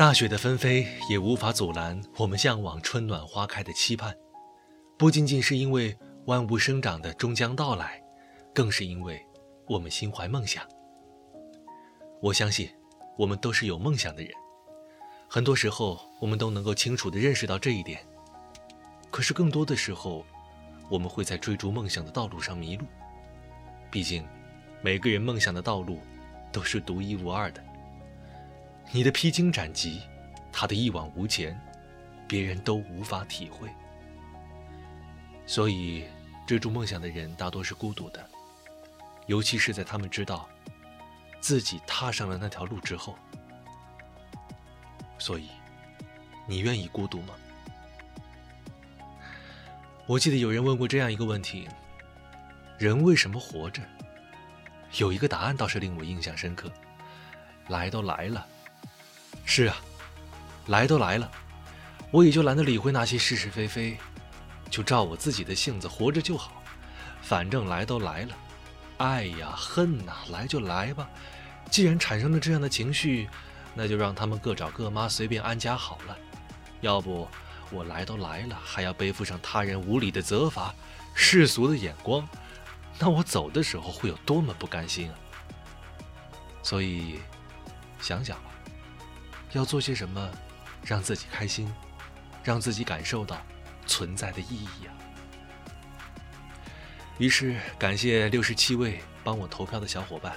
大雪的纷飞也无法阻拦我们向往春暖花开的期盼，不仅仅是因为万物生长的终将到来，更是因为我们心怀梦想。我相信，我们都是有梦想的人，很多时候我们都能够清楚地认识到这一点。可是更多的时候，我们会在追逐梦想的道路上迷路。毕竟，每个人梦想的道路都是独一无二的。你的披荆斩棘，他的一往无前，别人都无法体会。所以，追逐梦想的人大多是孤独的，尤其是在他们知道自己踏上了那条路之后。所以，你愿意孤独吗？我记得有人问过这样一个问题：人为什么活着？有一个答案倒是令我印象深刻：来都来了。是啊，来都来了，我也就懒得理会那些是是非非，就照我自己的性子活着就好。反正来都来了，爱呀恨呐，来就来吧。既然产生了这样的情绪，那就让他们各找各妈，随便安家好了。要不我来都来了，还要背负上他人无理的责罚、世俗的眼光，那我走的时候会有多么不甘心啊！所以，想想吧。要做些什么，让自己开心，让自己感受到存在的意义啊！于是，感谢六十七位帮我投票的小伙伴，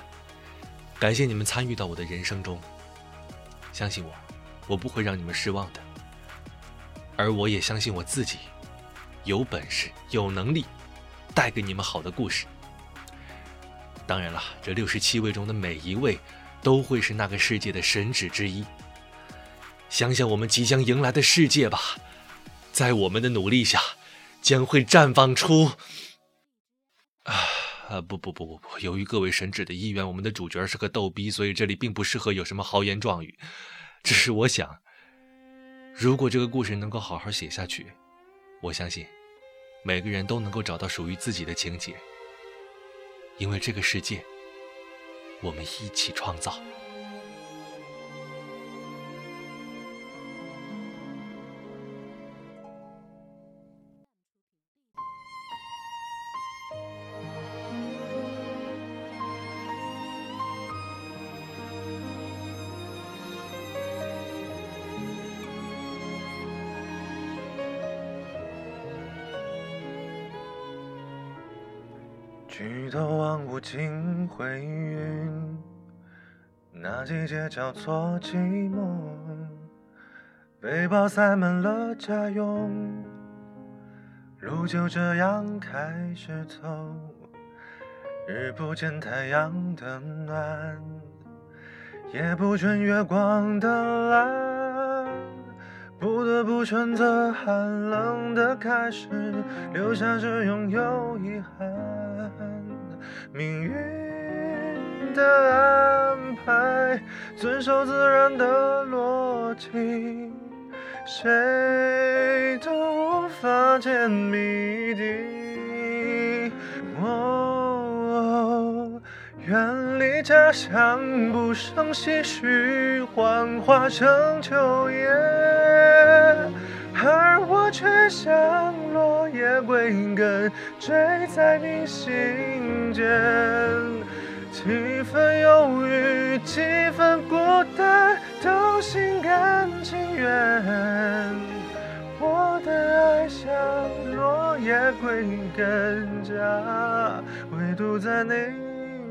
感谢你们参与到我的人生中。相信我，我不会让你们失望的。而我也相信我自己，有本事、有能力，带给你们好的故事。当然了，这六十七位中的每一位，都会是那个世界的神祇之一。想想我们即将迎来的世界吧，在我们的努力下，将会绽放出……啊啊不不不不不！由于各位神旨的意愿，我们的主角是个逗逼，所以这里并不适合有什么豪言壮语。只是我想，如果这个故事能够好好写下去，我相信每个人都能够找到属于自己的情节，因为这个世界，我们一起创造。举头望无尽灰云，那季节叫做寂寞。背包塞满了家用，路就这样开始走。日不见太阳的暖，也不见月光的蓝，不得不选择寒冷的开始，留下这拥有遗憾。命运的安排，遵守自然的逻辑，谁都无法揭谜底。哦，远离家乡，不胜唏嘘，幻化成秋叶，而我却像。叶归根，坠在你心间。几分忧郁，几分孤单，都心甘情愿。我的爱像落叶归根，家唯独在你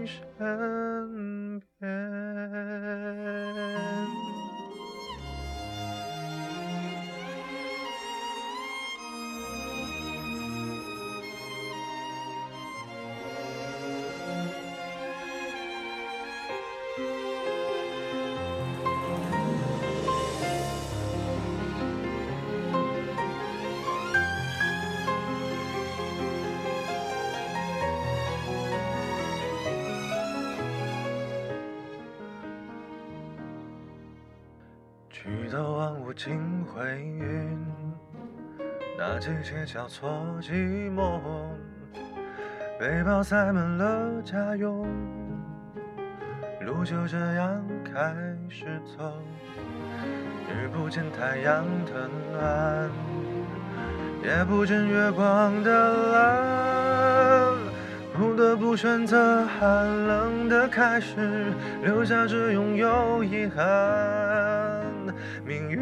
身边。举头望无尽灰云，那季节交错寂寞。背包塞满了家用，路就这样开始走。日不见太阳的暖，夜不见月光的蓝，不得不选择寒冷的开始，留下只拥有遗憾。命运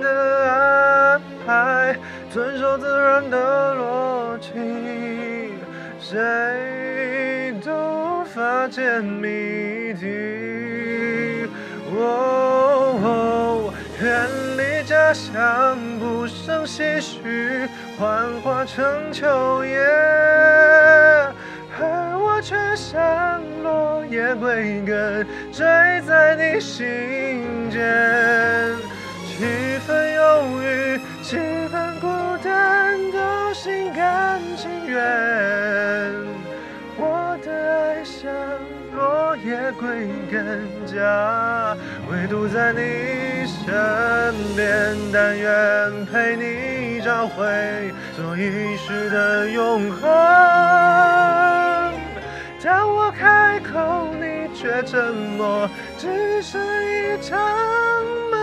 的安排，遵守自然的逻辑，谁都无法解谜底。哦，远离家乡，不胜唏嘘，幻化成秋叶，我却像落叶归根，坠在你心间。几分忧郁，几分孤单，都心甘情愿。我的爱像落叶归根家，唯独在你身边，但愿陪你找回做一世的永恒。当我开口，你却沉默，只是一场梦。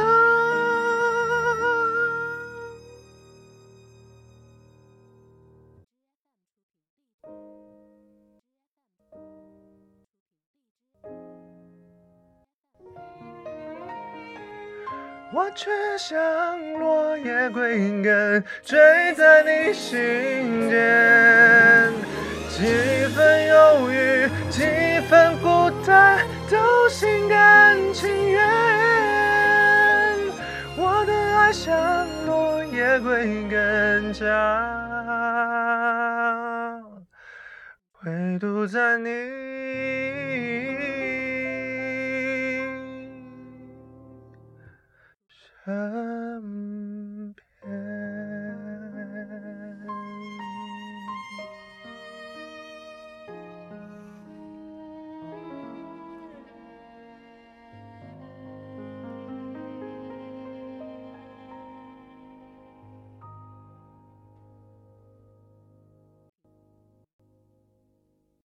我却像落叶归根，坠在你心间。几分忧郁，几分孤单，都心甘情愿。我的爱像落叶归根家，唯独在你。身边。